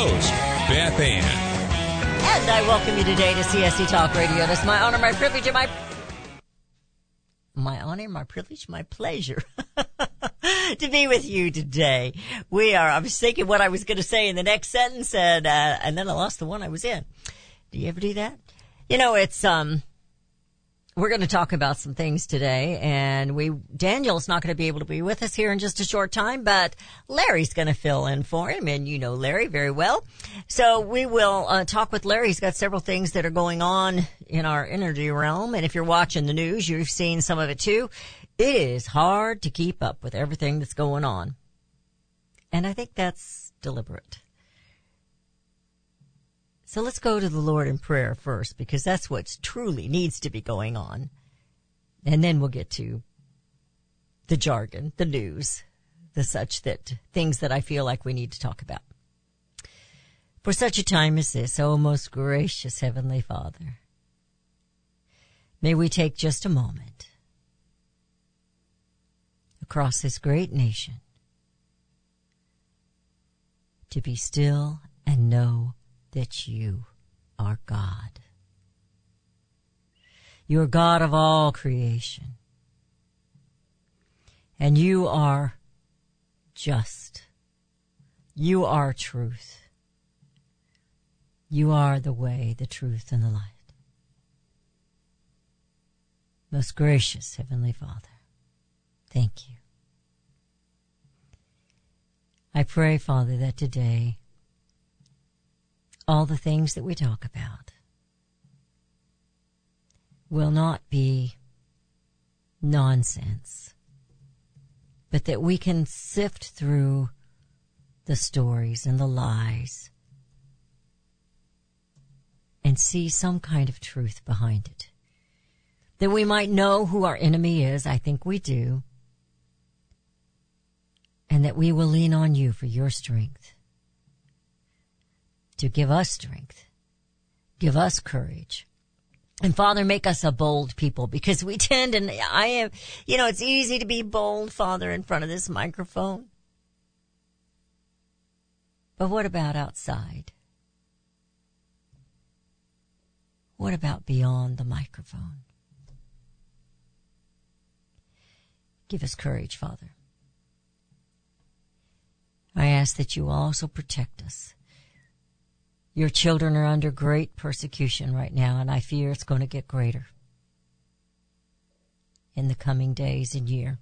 host, Beth Ann. And I welcome you today to CSC Talk Radio. It's my honor, my privilege, and my my honor, my privilege, my pleasure to be with you today. We are. I was thinking what I was going to say in the next sentence, and uh, and then I lost the one I was in. Do you ever do that? You know, it's um. We're going to talk about some things today, and we Daniel's not going to be able to be with us here in just a short time, but Larry's going to fill in for him, and you know Larry very well. So we will uh, talk with Larry. He's got several things that are going on in our energy realm, and if you're watching the news, you've seen some of it too. It is hard to keep up with everything that's going on, and I think that's deliberate. So let's go to the Lord in prayer first, because that's what truly needs to be going on. And then we'll get to the jargon, the news, the such that things that I feel like we need to talk about. For such a time as this, O most gracious Heavenly Father, may we take just a moment across this great nation to be still and know that you are God. You are God of all creation. And you are just. You are truth. You are the way, the truth, and the light. Most gracious Heavenly Father, thank you. I pray, Father, that today all the things that we talk about will not be nonsense, but that we can sift through the stories and the lies and see some kind of truth behind it. That we might know who our enemy is, I think we do, and that we will lean on you for your strength to give us strength, give us courage. And Father, make us a bold people because we tend and I am, you know, it's easy to be bold, Father, in front of this microphone. But what about outside? What about beyond the microphone? Give us courage, Father. I ask that you also protect us. Your children are under great persecution right now, and I fear it's going to get greater in the coming days and year.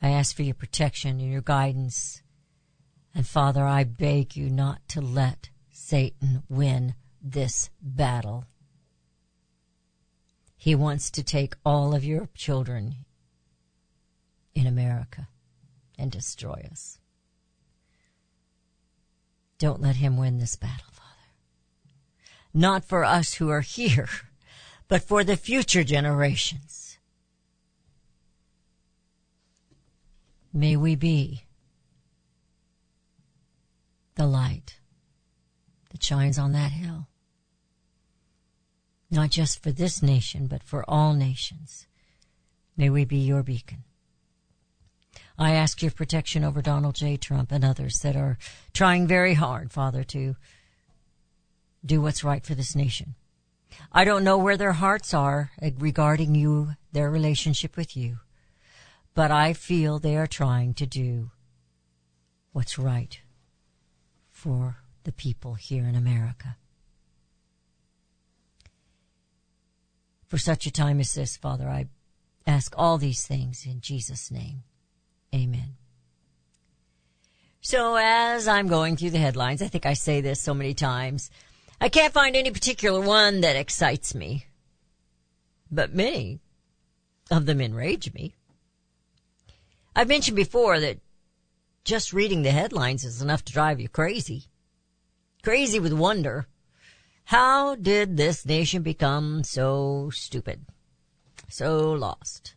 I ask for your protection and your guidance. And Father, I beg you not to let Satan win this battle. He wants to take all of your children in America and destroy us. Don't let him win this battle, Father. Not for us who are here, but for the future generations. May we be the light that shines on that hill. Not just for this nation, but for all nations. May we be your beacon. I ask your protection over Donald J. Trump and others that are trying very hard, Father, to do what's right for this nation. I don't know where their hearts are regarding you, their relationship with you, but I feel they are trying to do what's right for the people here in America. For such a time as this, Father, I ask all these things in Jesus' name. Amen. So as I'm going through the headlines, I think I say this so many times, I can't find any particular one that excites me, but many of them enrage me. I've mentioned before that just reading the headlines is enough to drive you crazy. Crazy with wonder. How did this nation become so stupid? So lost?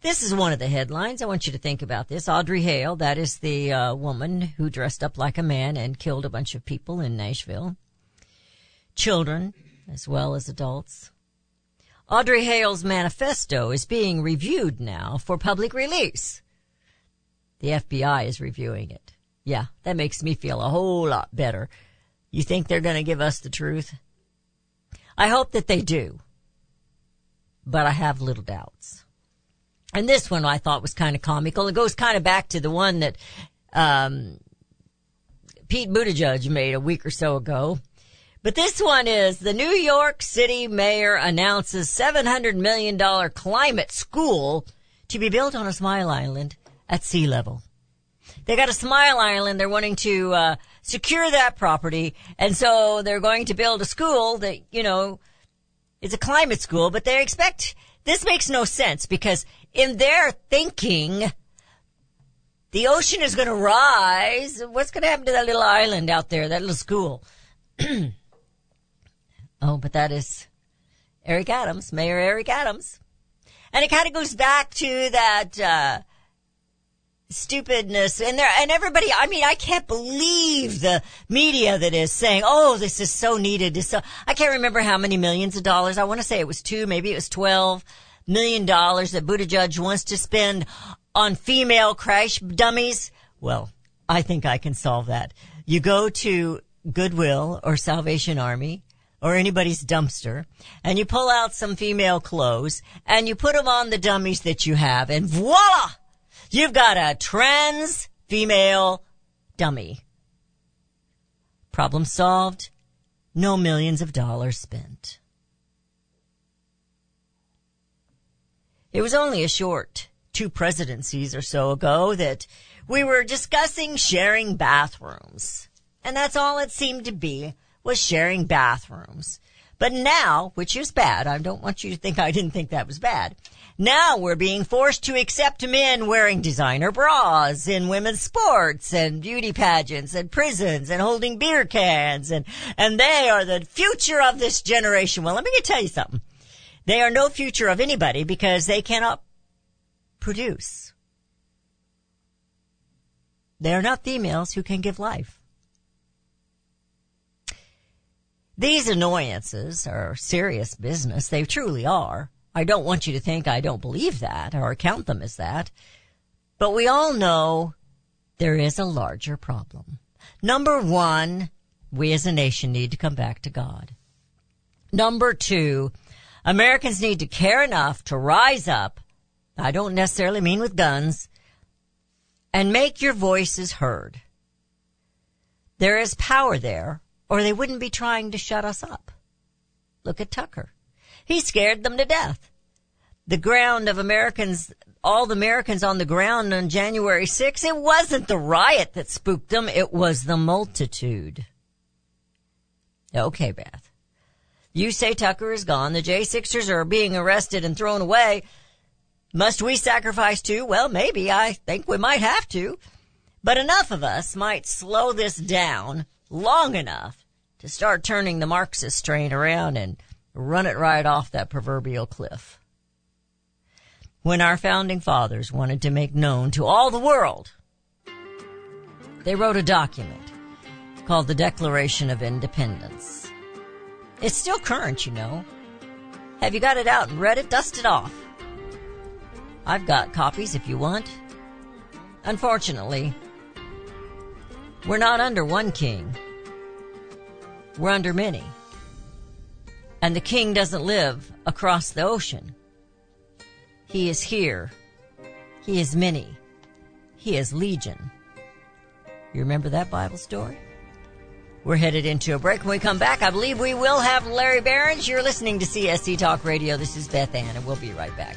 This is one of the headlines. I want you to think about this. Audrey Hale, that is the uh, woman who dressed up like a man and killed a bunch of people in Nashville. Children, as well as adults. Audrey Hale's manifesto is being reviewed now for public release. The FBI is reviewing it. Yeah, that makes me feel a whole lot better. You think they're going to give us the truth? I hope that they do. But I have little doubts. And this one I thought was kind of comical. It goes kind of back to the one that um, Pete Buttigieg made a week or so ago. But this one is the New York City mayor announces $700 million climate school to be built on a smile island at sea level. They got a smile island. They're wanting to uh, secure that property. And so they're going to build a school that, you know, is a climate school, but they expect this makes no sense because in their thinking, the ocean is going to rise. What's going to happen to that little island out there, that little school? oh, but that is Eric Adams, Mayor Eric Adams. And it kind of goes back to that, uh, stupidness and there, and everybody, I mean, I can't believe the media that is saying, oh, this is so needed. So, I can't remember how many millions of dollars. I want to say it was two, maybe it was 12 million dollars that Buttigieg wants to spend on female crash dummies. Well, I think I can solve that. You go to Goodwill or Salvation Army or anybody's dumpster and you pull out some female clothes and you put them on the dummies that you have and voila! You've got a trans female dummy. Problem solved. No millions of dollars spent. It was only a short two presidencies or so ago that we were discussing sharing bathrooms. And that's all it seemed to be was sharing bathrooms. But now, which is bad, I don't want you to think I didn't think that was bad. Now we're being forced to accept men wearing designer bras in women's sports and beauty pageants and prisons and holding beer cans and, and they are the future of this generation. Well, let me tell you something. They are no future of anybody because they cannot produce. They are not females who can give life. These annoyances are serious business. They truly are. I don't want you to think I don't believe that or count them as that. But we all know there is a larger problem. Number one, we as a nation need to come back to God. Number two, Americans need to care enough to rise up. I don't necessarily mean with guns and make your voices heard. There is power there or they wouldn't be trying to shut us up. Look at Tucker. He scared them to death. The ground of Americans, all the Americans on the ground on January 6th, it wasn't the riot that spooked them, it was the multitude. Okay, Beth. You say Tucker is gone, the J6ers are being arrested and thrown away. Must we sacrifice too? Well, maybe. I think we might have to. But enough of us might slow this down long enough to start turning the Marxist train around and run it right off that proverbial cliff. When our founding fathers wanted to make known to all the world, they wrote a document called the Declaration of Independence. It's still current, you know. Have you got it out and read it? Dust it off. I've got copies if you want. Unfortunately, we're not under one king. We're under many. And the king doesn't live across the ocean. He is here. He is many. He is legion. You remember that Bible story? We're headed into a break. When we come back, I believe we will have Larry Behrens. You're listening to CSC Talk Radio. This is Beth Ann, and we'll be right back.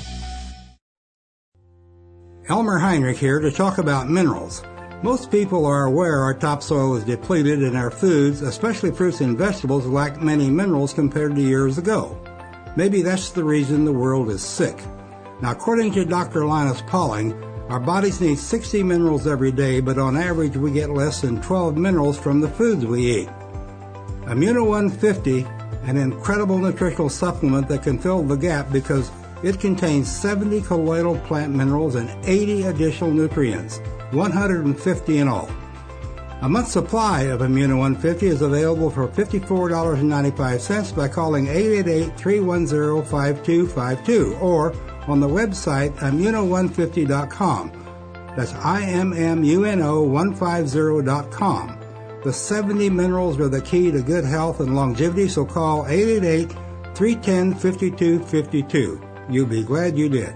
Elmer Heinrich here to talk about minerals. Most people are aware our topsoil is depleted and our foods, especially fruits and vegetables, lack many minerals compared to years ago. Maybe that's the reason the world is sick. Now, according to Dr. Linus Pauling, our bodies need 60 minerals every day, but on average we get less than 12 minerals from the foods we eat. Immuno 150, an incredible nutritional supplement that can fill the gap because it contains 70 colloidal plant minerals and 80 additional nutrients, 150 in all. A month's supply of Immuno 150 is available for $54.95 by calling 888-310-5252 or on the website immuno150.com. That's I-M-M-U-N-O 150.com. The 70 minerals are the key to good health and longevity, so call 888-310-5252. You'll be glad you did.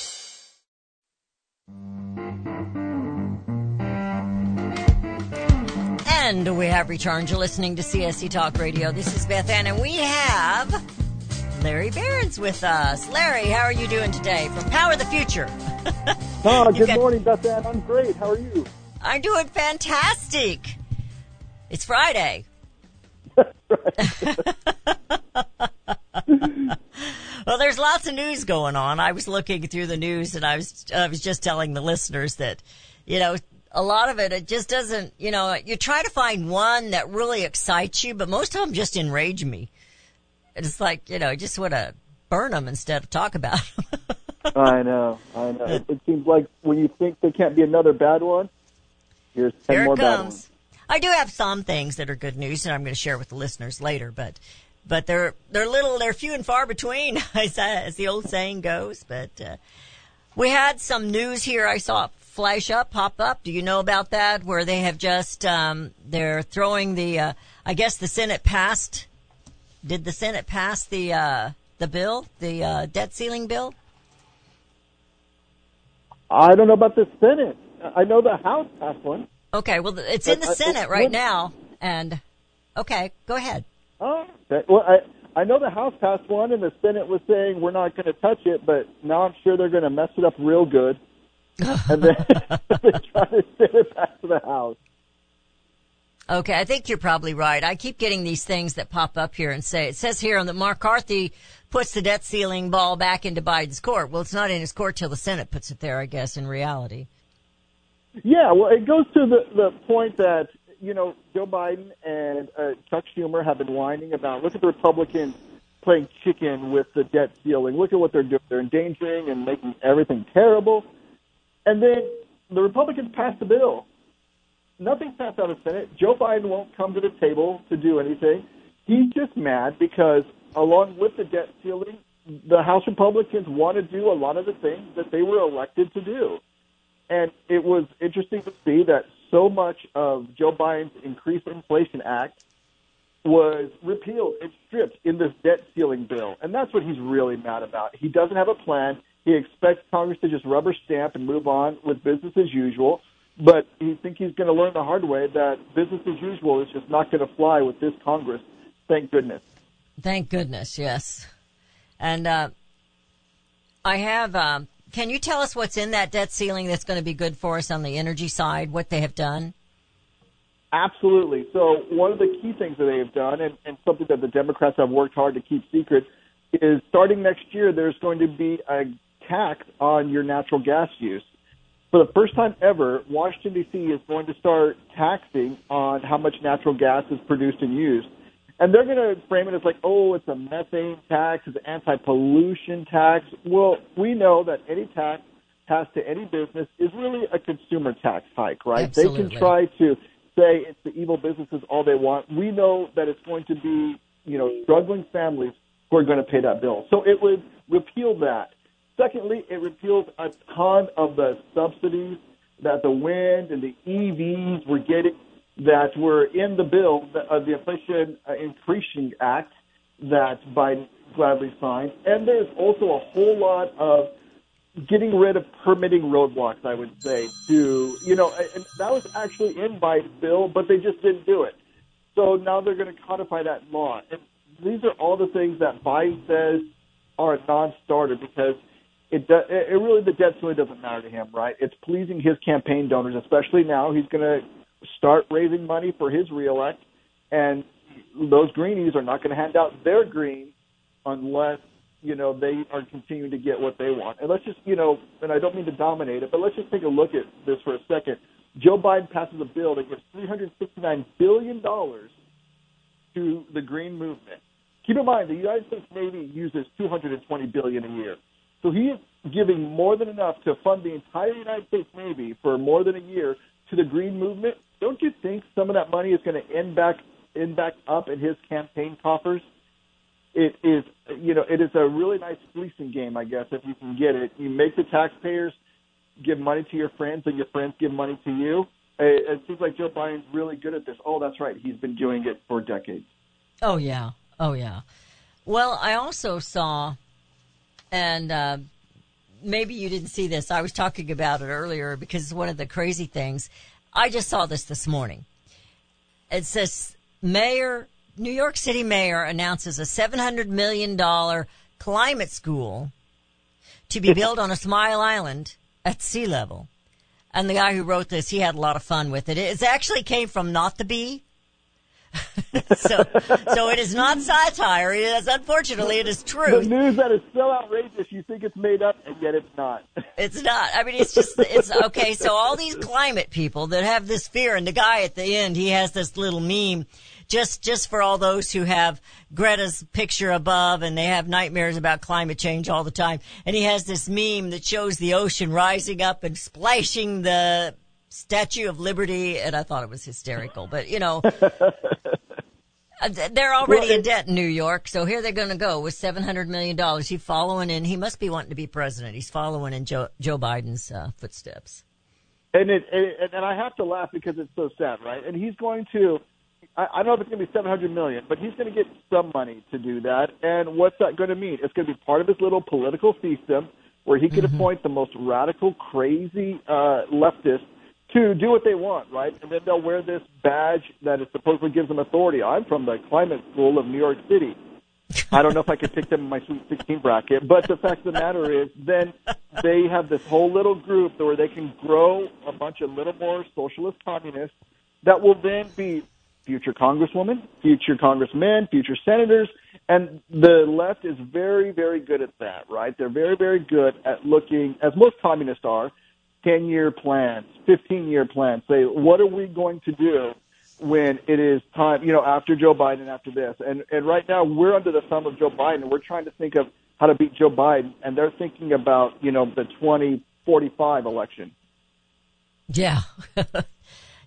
And we have returned. You're listening to CSC Talk Radio. This is Beth Ann, and we have Larry Behrens with us. Larry, how are you doing today from Power of the Future? Oh, good got- morning, Beth Ann. I'm great. How are you? I'm doing fantastic. It's Friday. well, there's lots of news going on. I was looking through the news and I was I was just telling the listeners that, you know, a lot of it it just doesn't, you know, you try to find one that really excites you, but most of them just enrage me. It's like, you know, I just want to burn them instead of talk about them. I know. I know. It, it seems like when you think there can't be another bad one, here's ten Here more it bad comes. ones. I do have some things that are good news, and I'm going to share with the listeners later. But, but they're they're little, they're few and far between, as, as the old saying goes. But uh, we had some news here. I saw flash up, pop up. Do you know about that? Where they have just um, they're throwing the. Uh, I guess the Senate passed. Did the Senate pass the uh, the bill, the uh, debt ceiling bill? I don't know about the Senate. I know the House passed one. Okay, well, it's in the uh, Senate right when- now, and okay, go ahead. Oh, okay. well, I I know the House passed one, and the Senate was saying we're not going to touch it, but now I'm sure they're going to mess it up real good, and then they try to send it back to the House. Okay, I think you're probably right. I keep getting these things that pop up here and say, it says here on that McCarthy puts the debt ceiling ball back into Biden's court. Well, it's not in his court till the Senate puts it there, I guess, in reality. Yeah, well, it goes to the the point that you know Joe Biden and uh, Chuck Schumer have been whining about. Look at the Republicans playing chicken with the debt ceiling. Look at what they're doing. They're endangering and making everything terrible. And then the Republicans passed the bill. Nothing passed out of the Senate. Joe Biden won't come to the table to do anything. He's just mad because, along with the debt ceiling, the House Republicans want to do a lot of the things that they were elected to do. And it was interesting to see that so much of Joe Biden's Increased Inflation Act was repealed and stripped in this debt ceiling bill. And that's what he's really mad about. He doesn't have a plan. He expects Congress to just rubber stamp and move on with business as usual. But he thinks he's going to learn the hard way that business as usual is just not going to fly with this Congress. Thank goodness. Thank goodness, yes. And uh, I have. Um, can you tell us what's in that debt ceiling that's going to be good for us on the energy side? What they have done? Absolutely. So one of the key things that they have done, and, and something that the Democrats have worked hard to keep secret, is starting next year there's going to be a tax on your natural gas use. For the first time ever, Washington D.C. is going to start taxing on how much natural gas is produced and used. And they're going to frame it as like, oh, it's a methane tax, it's an anti-pollution tax. Well, we know that any tax passed to any business is really a consumer tax hike, right? They can try to say it's the evil businesses all they want. We know that it's going to be, you know, struggling families who are going to pay that bill. So it would repeal that. Secondly, it repeals a ton of the subsidies that the wind and the EVs were getting that were in the bill of the Inflation uh, Increasing Act that Biden gladly signed. And there's also a whole lot of getting rid of permitting roadblocks, I would say, to, you know, and that was actually in Biden's bill, but they just didn't do it. So now they're going to codify that law. And these are all the things that Biden says are a non-starter because it, do, it really, the debt really doesn't matter to him, right? It's pleasing his campaign donors, especially now. He's going to start raising money for his reelect, and those greenies are not going to hand out their green unless you know they are continuing to get what they want. And let's just you know, and I don't mean to dominate it, but let's just take a look at this for a second. Joe Biden passes a bill that gives 369 billion dollars to the green movement. Keep in mind, the United States Navy uses 220 billion a year, so he is giving more than enough to fund the entire United States Navy for more than a year to the green movement. Don't you think some of that money is going to end back end back up in his campaign coffers? It is, you know, it is a really nice fleecing game, I guess, if you can get it. You make the taxpayers give money to your friends, and your friends give money to you. It, it seems like Joe Biden's really good at this. Oh, that's right, he's been doing it for decades. Oh yeah, oh yeah. Well, I also saw, and uh, maybe you didn't see this. I was talking about it earlier because it's one of the crazy things. I just saw this this morning. It says Mayor New York City Mayor announces a seven hundred million dollar climate school to be built on a Smile Island at sea level. And the guy who wrote this, he had a lot of fun with it. It actually came from Not the Bee. so, so it is not satire. It is, unfortunately, it is true. The news that is so outrageous, you think it's made up, and yet it's not. It's not. I mean, it's just, it's okay. So all these climate people that have this fear, and the guy at the end, he has this little meme just, just for all those who have Greta's picture above and they have nightmares about climate change all the time. And he has this meme that shows the ocean rising up and splashing the Statue of Liberty. And I thought it was hysterical, but you know, uh, they're already Well, in debt in New York, so here they're going to go with seven hundred million dollars. He's following in. He must be wanting to be president. He's following in Joe Joe Biden's uh, footsteps. And it, and, and I have to laugh because it's so sad, right? And he's going to, I, I don't know if it's going to be 700 million, but he's going to get some money to do that. And what's that going to mean? It's going to be part of his little political system where he can appoint the most radical, crazy uh, leftists to do what they want, right? And then they'll wear this badge that it supposedly gives them authority. I'm from the climate school of New York City. I don't know if I could pick them in my Sweet 16 bracket, but the fact of the matter is, then they have this whole little group where they can grow a bunch of little more socialist communists that will then be future congresswomen, future congressmen, future senators, and the left is very, very good at that, right? They're very, very good at looking, as most communists are, 10 year plans, 15 year plans. Say, what are we going to do when it is time, you know, after Joe Biden, after this. And, and right now we're under the thumb of Joe Biden we're trying to think of how to beat Joe Biden. And they're thinking about, you know, the 2045 election. Yeah. it,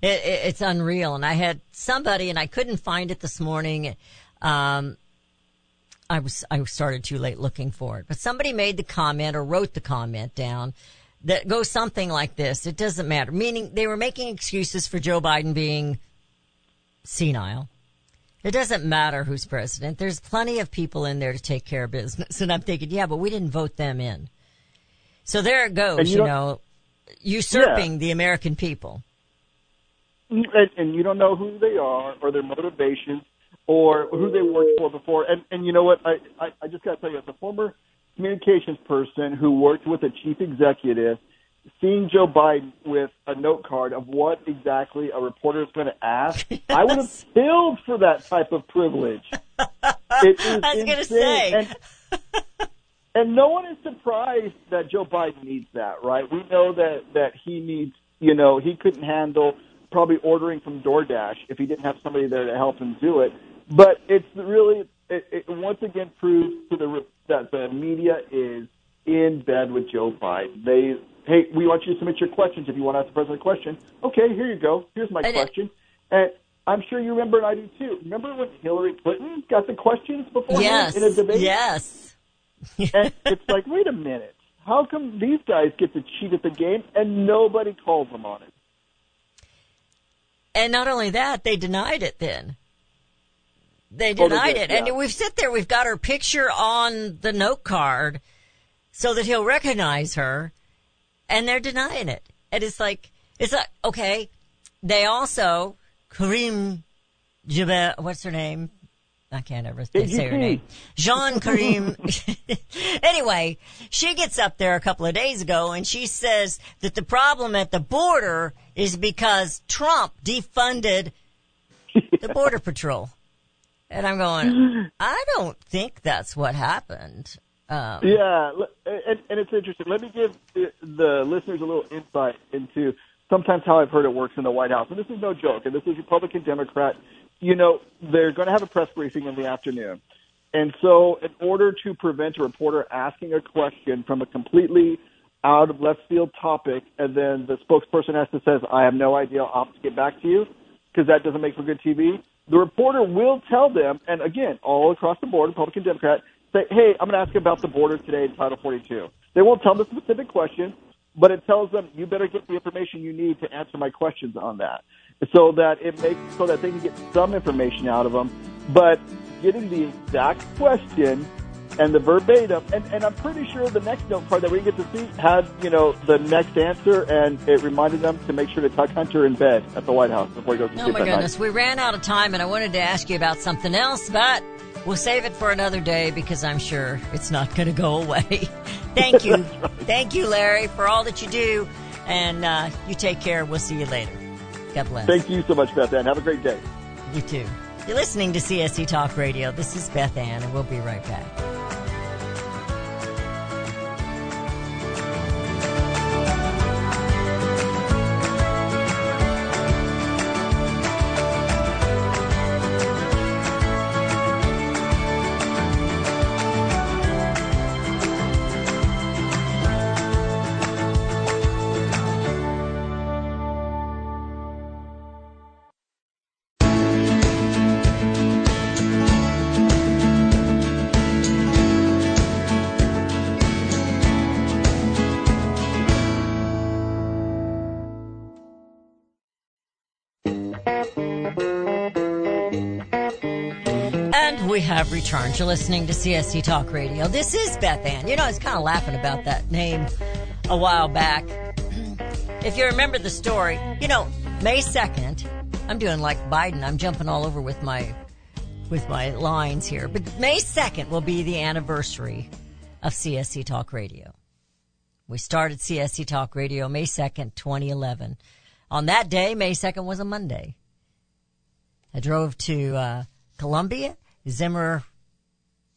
it, it's unreal. And I had somebody, and I couldn't find it this morning. Um, I was I started too late looking for it, but somebody made the comment or wrote the comment down that goes something like this: "It doesn't matter." Meaning they were making excuses for Joe Biden being senile. It doesn't matter who's president. There's plenty of people in there to take care of business. And I'm thinking, yeah, but we didn't vote them in. So there it goes, you you, know, usurping the American people. and, and you don't know who they are or their motivations or who they worked for before. And and you know what? I I, I just got to tell you, as a former communications person who worked with a chief executive, seeing Joe Biden with a note card of what exactly a reporter is going to ask, I would have killed for that type of privilege. It is I was gonna say. And, and no one is surprised that Joe Biden needs that, right? We know that that he needs, you know, he couldn't handle probably ordering from DoorDash if he didn't have somebody there to help him do it. But it's really, it, it once again proves to the that the media is in bed with Joe Biden. They, hey, we want you to submit your questions if you want to ask the president a question. Okay, here you go. Here's my And question. And I'm sure you remember, and I do too. Remember when Hillary Clinton got the questions before Yes. in a debate? Yes. and it's like, wait a minute. How come these guys get to cheat at the game and nobody calls them on it? And not only that, they denied it then. They Oh, denied did, it. And yeah. we've sit there, we've got her picture on the note card so that he'll recognize her. And they're denying it. And it's like, it's like, okay. They also, Karim Jabbar, what's her name? I can't ever say her name. Jean Karim. anyway, she gets up there a couple of days ago and she says that the problem at the border is because Trump defunded the border patrol. And I'm going, I don't think that's what happened. Um, Yeah, and, and it's interesting. Let me give the, the listeners a little insight into sometimes how I've heard it works in the White House. And this is no joke, and this is Republican, Democrat. You know, they're going to have a press briefing in the afternoon. And so, in order to prevent a reporter asking a question from a completely out of left field topic, and then the spokesperson has to says, "I have no idea. I'll have to get back to you," because that doesn't make for good TV. The reporter will tell them, and again, all across the board, Republican, Democrat, say, "Hey, I'm going to ask you about the border today in Title 42." They won't tell them the specific question, but it tells them you better get the information you need to answer my questions on that, so that it makes so that they can get some information out of them. But getting the exact question and the verbatim, and, and I'm pretty sure the next note card that we get to see had, you know, the next answer, and it reminded them to make sure to tuck Hunter in bed at the White House before he goes to Oh sleep Oh my goodness, we ran out of time and I wanted to ask you about something else, but we'll save it for another day because I'm sure it's not going to go away. Thank you. Thank you, Larry, for all that you do. And uh, you take care. We'll see you later. God bless. Thank you so much, Beth Ann. Have a great day. You too. You're listening to CSC Talk Radio. This is Beth Ann, and we'll be right back. Returned. You're listening to CSC Talk Radio. This is Beth Ann. You know, I was kind of laughing about that name a while back. If you remember the story, you know, May 2nd, I'm doing like Biden. I'm jumping all over with my with my lines here. But May 2nd will be the anniversary of CSC Talk Radio. We started CSC Talk Radio May 2nd, 2011. On that day, May 2nd was a Monday. I drove to uh, Columbia, Zimmer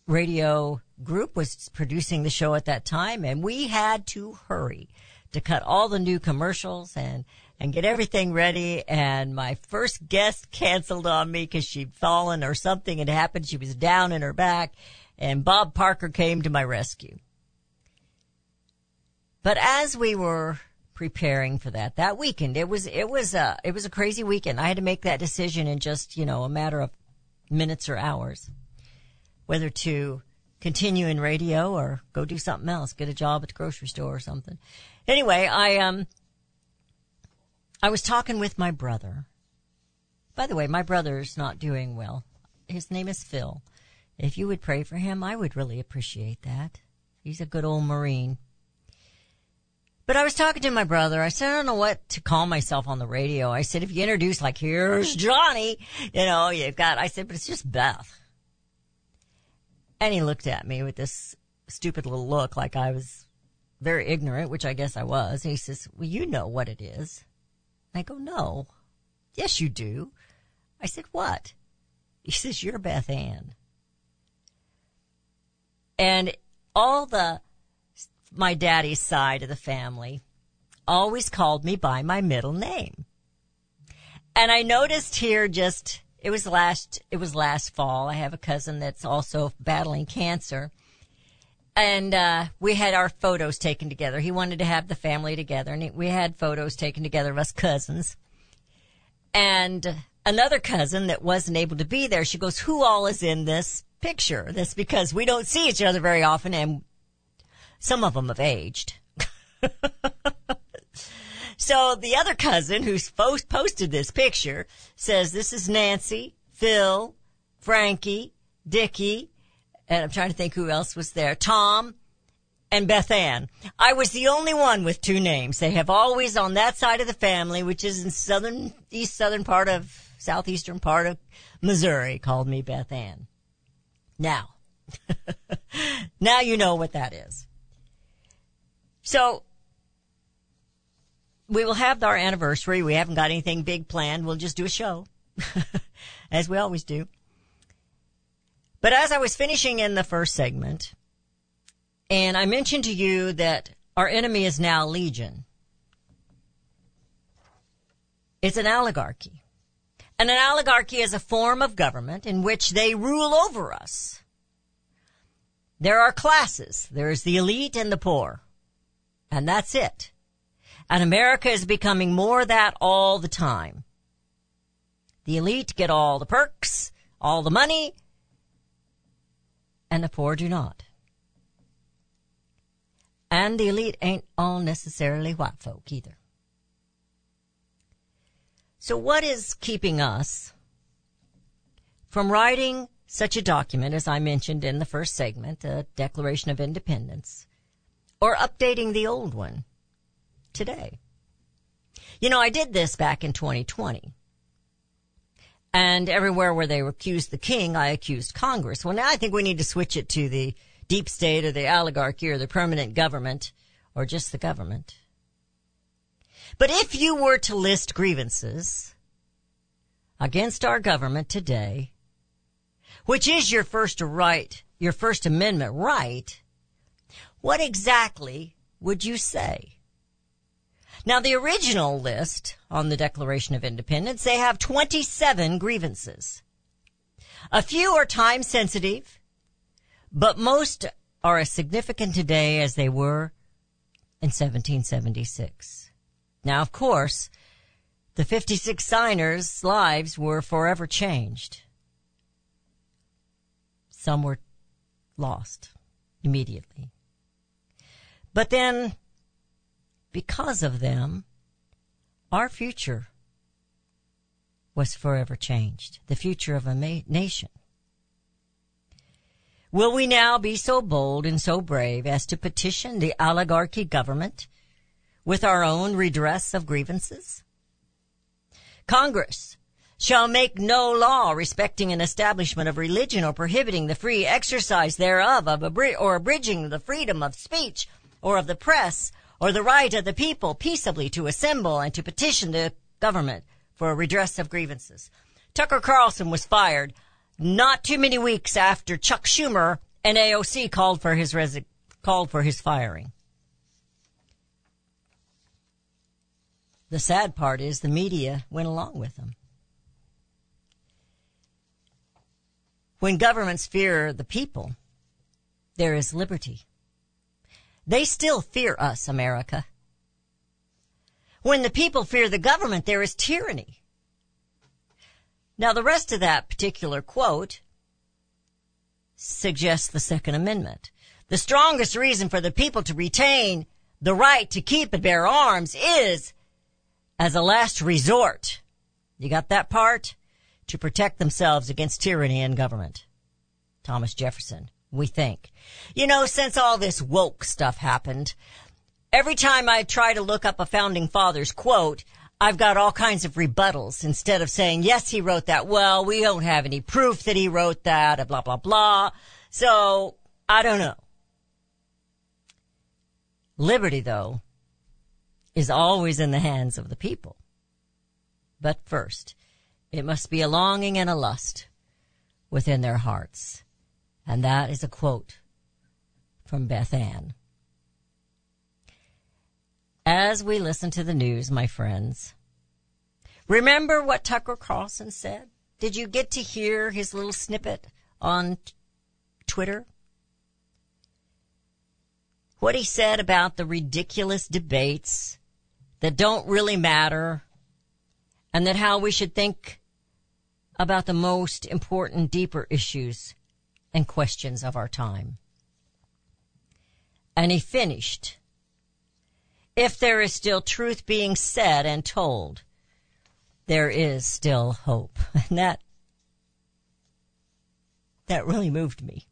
Radio group was producing the show at that time and we had to hurry to cut all the new commercials and and get everything ready. And my first guest canceled on me because she'd fallen or something had happened. She was down in her back and bob parker came to my rescue. But as we were preparing for that that weekend it was it was a it was a crazy weekend. I had to make that decision in just you know a matter of minutes or hours whether to continue in radio or go do something else, get a job at the grocery store or something. Anyway, I um I was talking with my brother. By the way, my brother's not doing well. His name is Phil. If you would pray for him, I would really appreciate that. He's a good old Marine. But I was talking to my brother. I said, I don't know what to call myself on the radio. I said, if you introduce like, here's Johnny, you know, you've got, I said, but it's just Beth. And he looked at me with this stupid little look like I was very ignorant, which I guess I was. And he says, well, you know what it is. I go, no. Yes, you do. I said, what? He says, you're Beth Ann. And all the, my daddy's side of the family always called me by my middle name. And I noticed here just, it was last, it was last fall. I have a cousin that's also battling cancer. And, uh, we had our photos taken together. He wanted to have the family together and we had photos taken together of us cousins. And another cousin that wasn't able to be there, she goes, who all is in this picture? That's because we don't see each other very often and some of them have aged. so the other cousin who's post- posted this picture says, this is Nancy, Phil, Frankie, Dickie, and I'm trying to think who else was there, Tom, and Beth Ann. I was the only one with two names. They have always on that side of the family, which is in southern, east southern part of, southeastern part of Missouri, called me Beth Ann. Now, now you know what that is. So, we will have our anniversary. We haven't got anything big planned. We'll just do a show, as we always do. But as I was finishing in the first segment, and I mentioned to you that our enemy is now Legion. It's an oligarchy. And an oligarchy is a form of government in which they rule over us. There are classes. There is the elite and the poor. And that's it. And America is becoming more that all the time. The elite get all the perks, all the money, and the poor do not. And the elite ain't all necessarily white folk either. So what is keeping us from writing such a document as I mentioned in the first segment, a Declaration of Independence, or updating the old one today? You know, I did this back in 2020. And everywhere where they accused the king, I accused Congress. Well, now I think we need to switch it to the deep state or the oligarchy or the permanent government or just the government. But if you were to list grievances against our government today, which is your first right, your first amendment right, what exactly would you say? Now the original list on the Declaration of Independence, they have 27 grievances. A few are time sensitive, but most are as significant today as they were in 1776. Now, of course, the 56 signers' lives were forever changed. Some were lost immediately. But then, because of them, our future was forever changed. The future of a ma- nation. Will we now be so bold and so brave as to petition the oligarchy government with our own redress of grievances? Congress shall make no law respecting an establishment of religion or prohibiting the free exercise thereof of abri- or abridging the freedom of speech or of the press or the right of the people peaceably to assemble and to petition the government for a redress of grievances. Tucker Carlson was fired not too many weeks after Chuck Schumer and AOC called for his resi- called for his firing. The sad part is the media went along with them. When governments fear the people, there is liberty. They still fear us, America. When the people fear the government, there is tyranny. Now, the rest of that particular quote suggests the Second Amendment. The strongest reason for the people to retain the right to keep and bear arms is as a last resort. You got that part? To protect themselves against tyranny and government. Thomas Jefferson, we think. You know, since all this woke stuff happened, every time I try to look up a founding father's quote, I've got all kinds of rebuttals instead of saying, yes, he wrote that. Well, we don't have any proof that he wrote that, blah, blah, blah. So, I don't know. Liberty, though, is always in the hands of the people. But first, it must be a longing and a lust within their hearts. And that is a quote from Beth Ann. As we listen to the news, my friends, remember what Tucker Carlson said? Did you get to hear his little snippet on Twitter? What he said about the ridiculous debates that don't really matter and that how we should think about the most important, deeper issues and questions of our time. And he finished. If there is still truth being said and told, there is still hope. And that, that really moved me.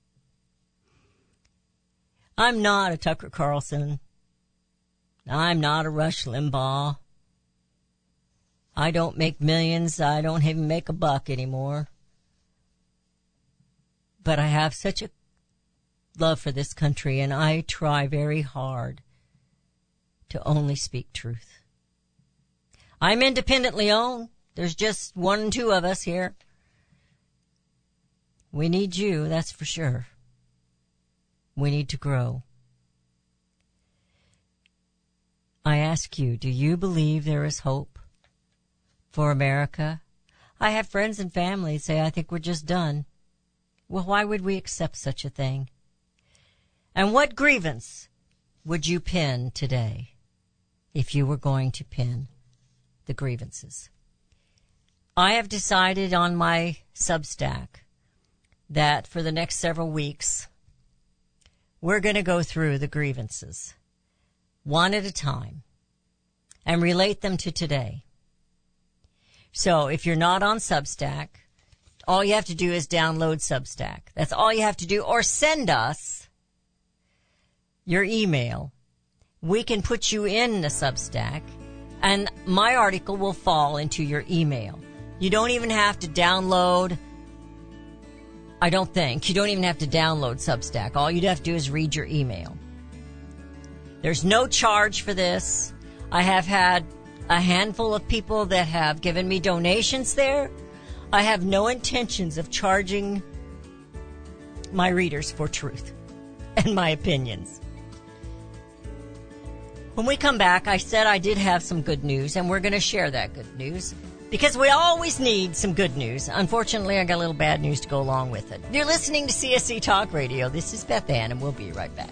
I'm not a Tucker Carlson. I'm not a Rush Limbaugh. I don't make millions. I don't even make a buck anymore. But I have such a love for this country and I try very hard to only speak truth. I'm independently owned. There's just one and two of us here. We need you, that's for sure. We need to grow. I ask you, do you believe there is hope for America? I have friends and family say, I think we're just done. Well, why would we accept such a thing? And what grievance would you pin today if you were going to pin the grievances? I have decided on my Substack that for the next several weeks, we're going to go through the grievances one at a time and relate them to today. So if you're not on Substack, all you have to do is download Substack. That's all you have to do or send us your email. We can put you in the Substack and my article will fall into your email. You don't even have to download I don't think. You don't even have to download Substack. All you'd have to do is read your email. There's no charge for this. I have had a handful of people that have given me donations there. I have no intentions of charging my readers for truth and my opinions. When we come back, I said I did have some good news, and we're going to share that good news because we always need some good news. Unfortunately, I got a little bad news to go along with it. You're listening to CSC Talk Radio. This is Beth Ann, and we'll be right back.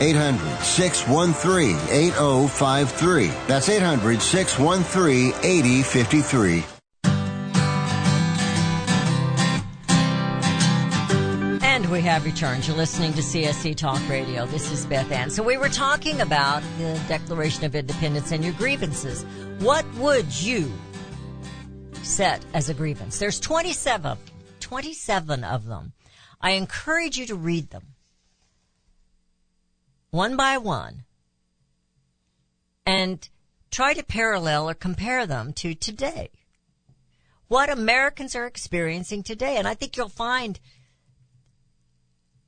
800 613 8053. That's 800 613 8053. And we have returned. You're listening to CSC Talk Radio. This is Beth Ann. So we were talking about the Declaration of Independence and your grievances. What would you set as a grievance? There's 27, 27 of them. I encourage you to read them one by one and try to parallel or compare them to today. What Americans are experiencing today. And I think you'll find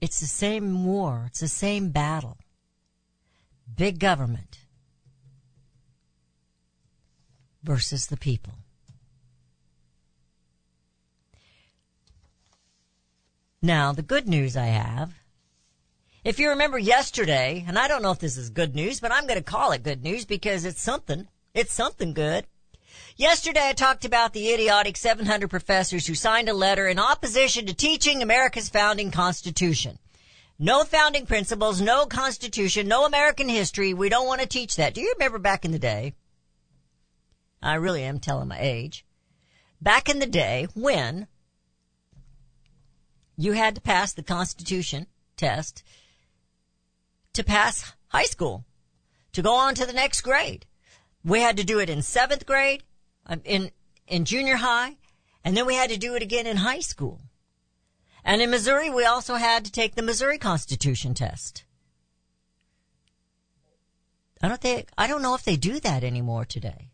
it's the same war. It's the same battle. Big government versus the people. Now, the good news I have, if you remember yesterday, and I don't know if this is good news, but I'm going to call it good news because it's something. It's something good. Yesterday I talked about the idiotic 700 professors who signed a letter in opposition to teaching America's founding constitution. No founding principles, no constitution, no American history. We don't want to teach that. Do you remember back in the day? I really am telling my age. Back in the day when you had to pass the constitution test to pass high school, to go on to the next grade. We had to do it in seventh grade, um, in, in junior high, And then we had to do it again in high school. And in Missouri, we also had to take the Missouri Constitution test. I don't think, I don't know if they do that anymore today.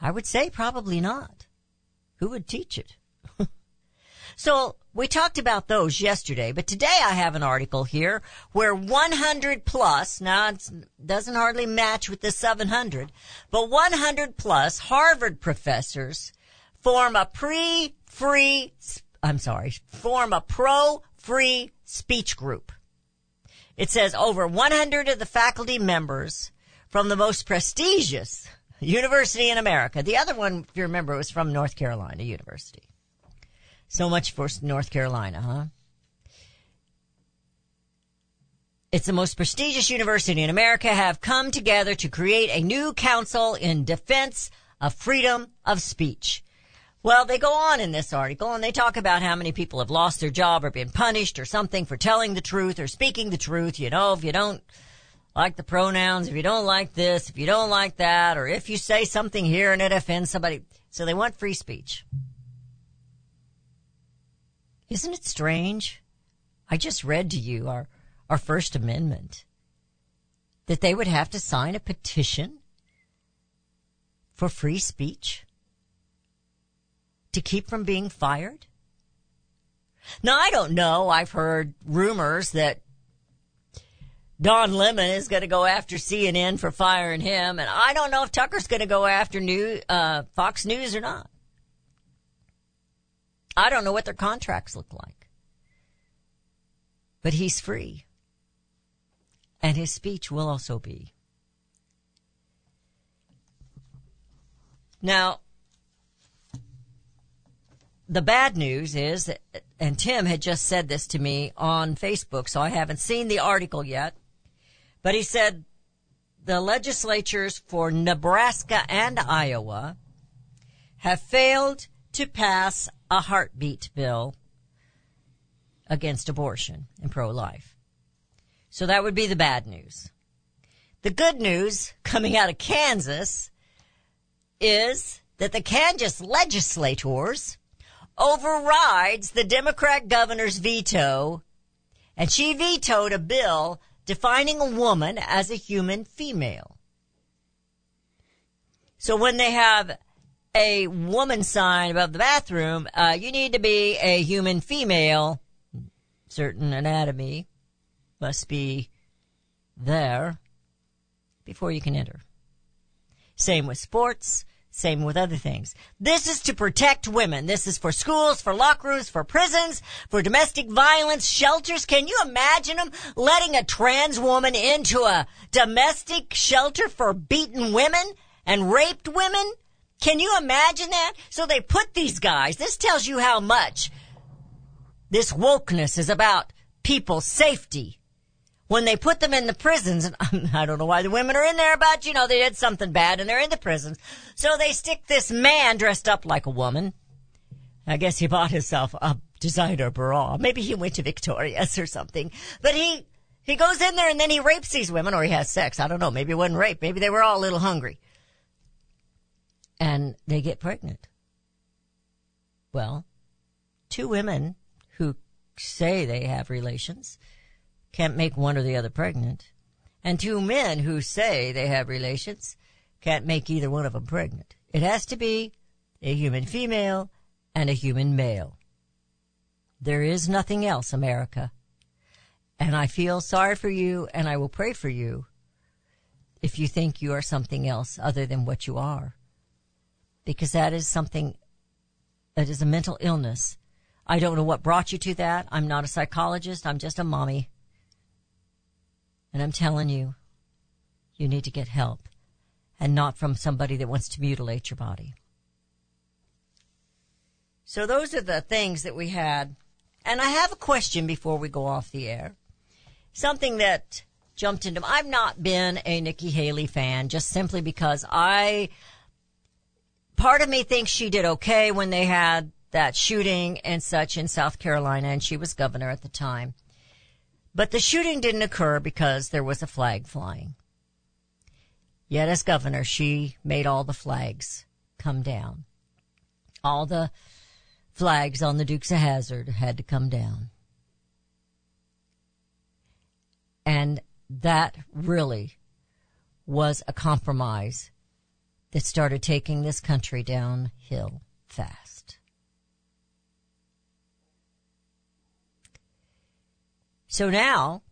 I would say probably not. Who would teach it? So we talked about those yesterday, but today I have an article here where 100 plus, now it doesn't hardly match with the 700, but 100 plus Harvard professors form a pre-free, I'm sorry, form a pro-free speech group. It says over 100 of the faculty members from the most prestigious university in America. The other one, if you remember, was from North Carolina University. So much for North Carolina, huh? It's the most prestigious university in America have come together to create a new council in defense of freedom of speech. Well, they go on in this article and they talk about how many people have lost their job or been punished or something for telling the truth or speaking the truth. You know, if you don't like the pronouns, if you don't like this, if you don't like that, or if you say something here and it offends somebody. So they want free speech. Isn't it strange? I just read to you our, our First Amendment that they would have to sign a petition for free speech to keep from being fired. Now, I don't know. I've heard rumors that Don Lemon is going to go after CNN for firing him, and I don't know if Tucker's going to go after new, uh, Fox News or not. I don't know what their contracts look like. But he's free. And his speech will also be. Now, the bad news is that, and Tim had just said this to me on Facebook, so I haven't seen the article yet, but he said the legislatures for Nebraska and Iowa have failed to pass a heartbeat bill against abortion and pro-life. So that would be the bad news. The good news coming out of Kansas is that the Kansas legislators overrides the Democrat governor's veto and she vetoed a bill defining a woman as a human female. So when they have a woman sign above the bathroom, uh, you need to be a human female. Certain anatomy must be there before you can enter. Same with sports. Same with other things. This is to protect women. This is for schools, for locker rooms, for prisons, for domestic violence shelters. Can you imagine them letting a trans woman into a domestic shelter for beaten women and raped women? Can you imagine that? So they put these guys, this tells you how much this wokeness is about people's safety. When they put them in the prisons, and I don't know why the women are in there, but you know, they did something bad and they're in the prisons. So they stick this man dressed up like a woman. I guess he bought himself a designer bra. Maybe he went to Victoria's or something. But he, he goes in there and then he rapes these women or he has sex. I don't know. Maybe it wasn't rape. Maybe they were all a little hungry and they get pregnant. Well, two women who say they have relations can't make one or the other pregnant. And two men who say they have relations can't make either one of them pregnant. It has to be a human female and a human male. There is nothing else, America. And I feel sorry for you and I will pray for you if you think you are something else other than what you are because that is something that is a mental illness. I don't know what brought you to that. I'm not a psychologist. I'm just a mommy. And I'm telling you, you need to get help and not from somebody that wants to mutilate your body. So those are the things that we had. And I have a question before we go off the air. Something that jumped into, I've not been a Nikki Haley fan just simply because I, part of me thinks she did okay when they had that shooting and such in South Carolina and she was governor at the time. But the shooting didn't occur because there was a flag flying. Yet as governor, she made all the flags come down. all the flags on the Dukes of Hazzard had to come down. And that really was a compromise that started taking this country downhill fast. So now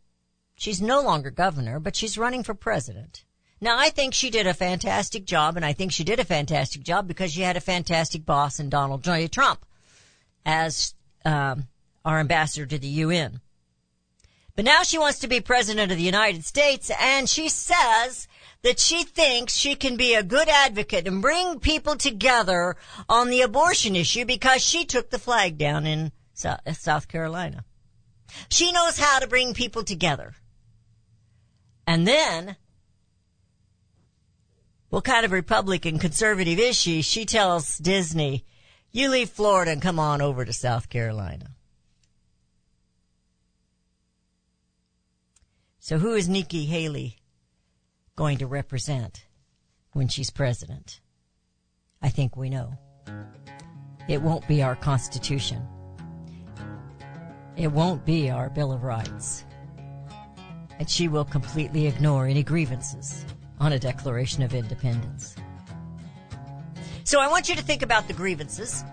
she's no longer governor, but she's running for president. Now I think she did a fantastic job and I think she did a fantastic job because she had a fantastic boss in Donald J. Trump as um, our ambassador to the UN. But now she wants to be president of the United States and she says that she thinks she can be a good advocate and bring people together on the abortion issue because she took the flag down in uh, South Carolina. She knows how to bring people together. And then, what kind of Republican conservative is she? She tells Disney, you leave Florida and come on over to South Carolina. So who is Nikki Haley going to represent when she's president? I think we know. It won't be our Constitution. It won't be our Bill of Rights. And she will completely ignore any grievances on a Declaration of Independence. So I want you to think about the grievances.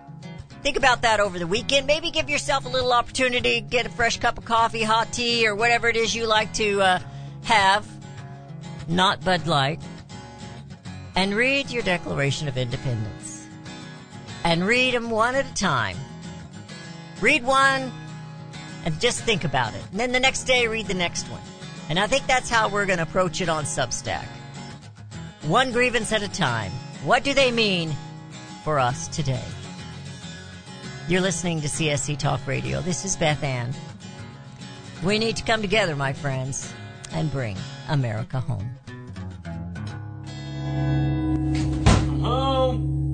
Think about that over the weekend. Maybe give yourself a little opportunity, to get a fresh cup of coffee, hot tea, or whatever it is you like to uh, have, not Bud Light, and read your Declaration of Independence. And read them one at a time. Read one and just think about it. And then the next day, read the next one. And I think that's how we're going to approach it on Substack. One grievance at a time. What do they mean for us today? You're listening to CSC Talk Radio. This is Beth Ann. We need to come together, my friends, and bring America home. Home.